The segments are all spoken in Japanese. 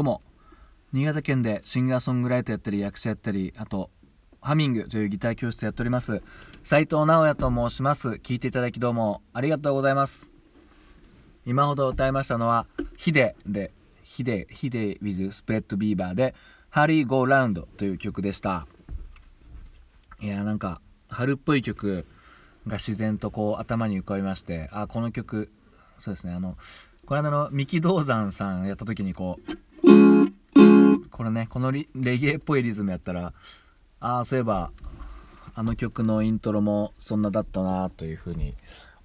どうも新潟県でシンガーソングライターやったり役者やったりあとハミングというギター教室やっております斉藤直也と申します。聞いていただきどうもありがとうございます。今ほど歌いましたのはヒデでヒデヒデ with スプレッドビーバーでハリー・ゴーラウンドという曲でした。いやなんか春っぽい曲が自然とこう頭に浮かびましてあこの曲そうですねあのこの間の三木道山さんやった時にこうこれねこのレゲエっぽいリズムやったらああそういえばあの曲のイントロもそんなだったなというふうに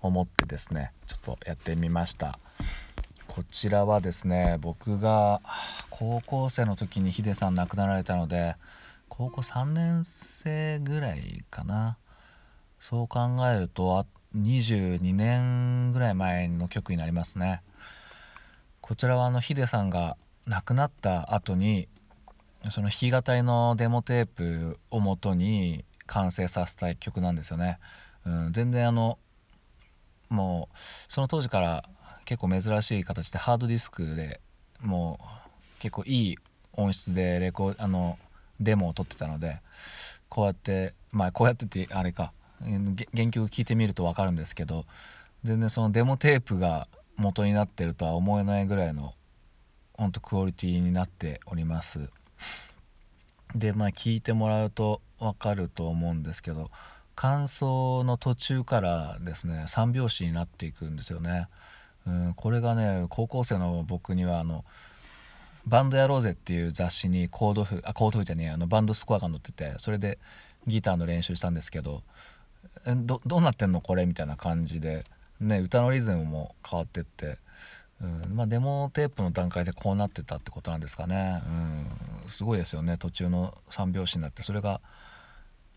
思ってですねちょっとやってみました。こちらはですね僕が高校生の時にヒデさん亡くなられたので高校3年生ぐらいかな。そう考えると22年ぐらい前の曲になりますね。こちらはあのヒデさんが亡くなった後にその弾き語りのデモテープをもとに完成させたい曲なんですよね、うん、全然あのもうその当時から結構珍しい形でハードディスクでもう結構いい音質でレコあのデモを撮ってたのでこうやってまあこうやってってあれか原曲聞いてみると分かるんですけど全然そのデモテープが元になってるとは思えないぐらいのほんとクオリティになっておりますでまあ聞いてもらうと分かると思うんですけど感想の途中からですね3拍子になっていくんですよね。うん、これがね高校生の僕にはあのバンドやろうぜっていう雑誌にコード譜あコード譜じゃねえあのバンドスコアが載っててそれでギターの練習したんですけどどどうなってんのこれみたいな感じで、ね、歌のリズムも変わってって、うん。まあ、デモテープの段階でこうなってたってことなんですかね、うん、すごいですよね。途中の3拍子になって。それが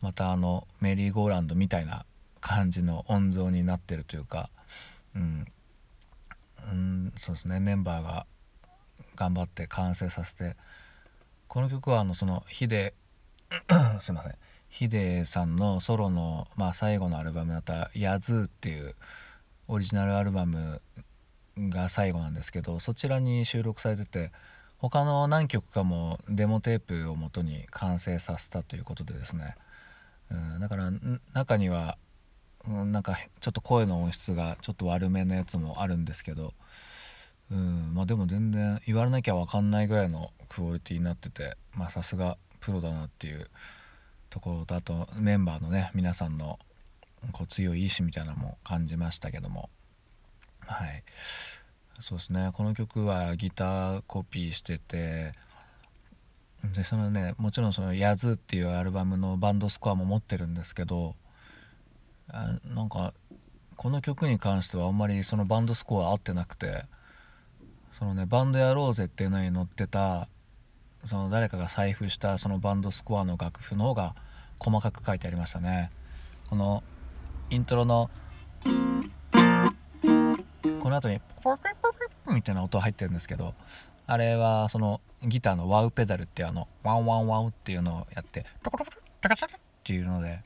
またあのメリーゴーランドみたいな感じの音像になってるというか、うん、うん、そうですね。メンバーが頑張って完成させて。この曲はあのそのヒデ すいません。ヒデさんのソロの、まあ、最後のアルバムだった「ヤズー」っていうオリジナルアルバムが最後なんですけどそちらに収録されてて他の何曲かもデモテープをもとに完成させたということでですね。うん、だから中には、うん、なんかちょっと声の音質がちょっと悪めのやつもあるんですけど、うんまあ、でも全然言われなきゃ分かんないぐらいのクオリティになっててさすがプロだなっていうところとあとメンバーのね皆さんのこう強い意志みたいなのも感じましたけども。はい。そうですね。この曲はギターコピーしててでそのねもちろんその「ヤズ」っていうアルバムのバンドスコアも持ってるんですけどあなんかこの曲に関してはあんまりそのバンドスコア合ってなくてそのね「バンドやろうぜ」っていうのに載ってたその誰かが財布したそのバンドスコアの楽譜の方が細かく書いてありましたね。このイントロのこの後にポポポポポみたいな音入ってるんですけどあれはそのギターのワウペダルっていうあのワンワンワウっていうのをやってトコトコトカタっていうので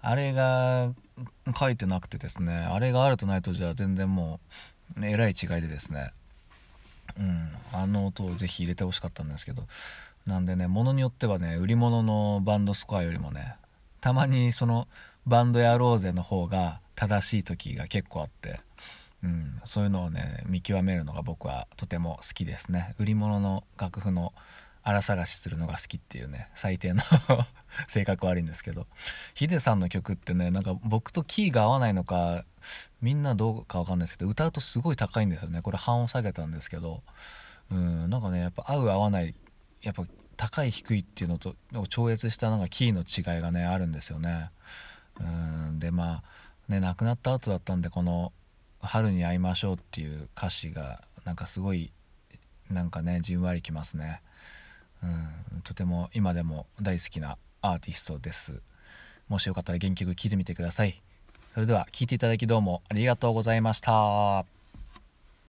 あれが書いてなくてですねあれがあるとないとじゃあ全然もうえらい違いでですね。うんあの音をぜひ入れてほしかったんですけどなんでね物によってはね売り物のバンドスコアよりもねたまにそのバンドやろうぜの方が正しい時が結構あってうん、そういうのをね見極めるのが僕はとても好きですね。売り物の楽譜の荒探しするのが好きっていうね最低の 性格悪いんですけど。ヒデさんの曲ってねなんか僕とキーが合わないのかみんなどうかわかんないですけど歌うとすごい高いんですよね。これ半音下げたんですけど。うんなんかねやっぱ合う合わないやっぱ高い低いっていうのと超越したなんかキーの違いがねあるんですよね。うんでまあね亡くなった後だったんでこの春に会いましょうっていう歌詞がなんかすごいなんかねじんわりきますね、うん、とても今でも大好きなアーティストです。もしよかったら原曲聴いてみてください。それでは聴いていただきどうもありがとうございました。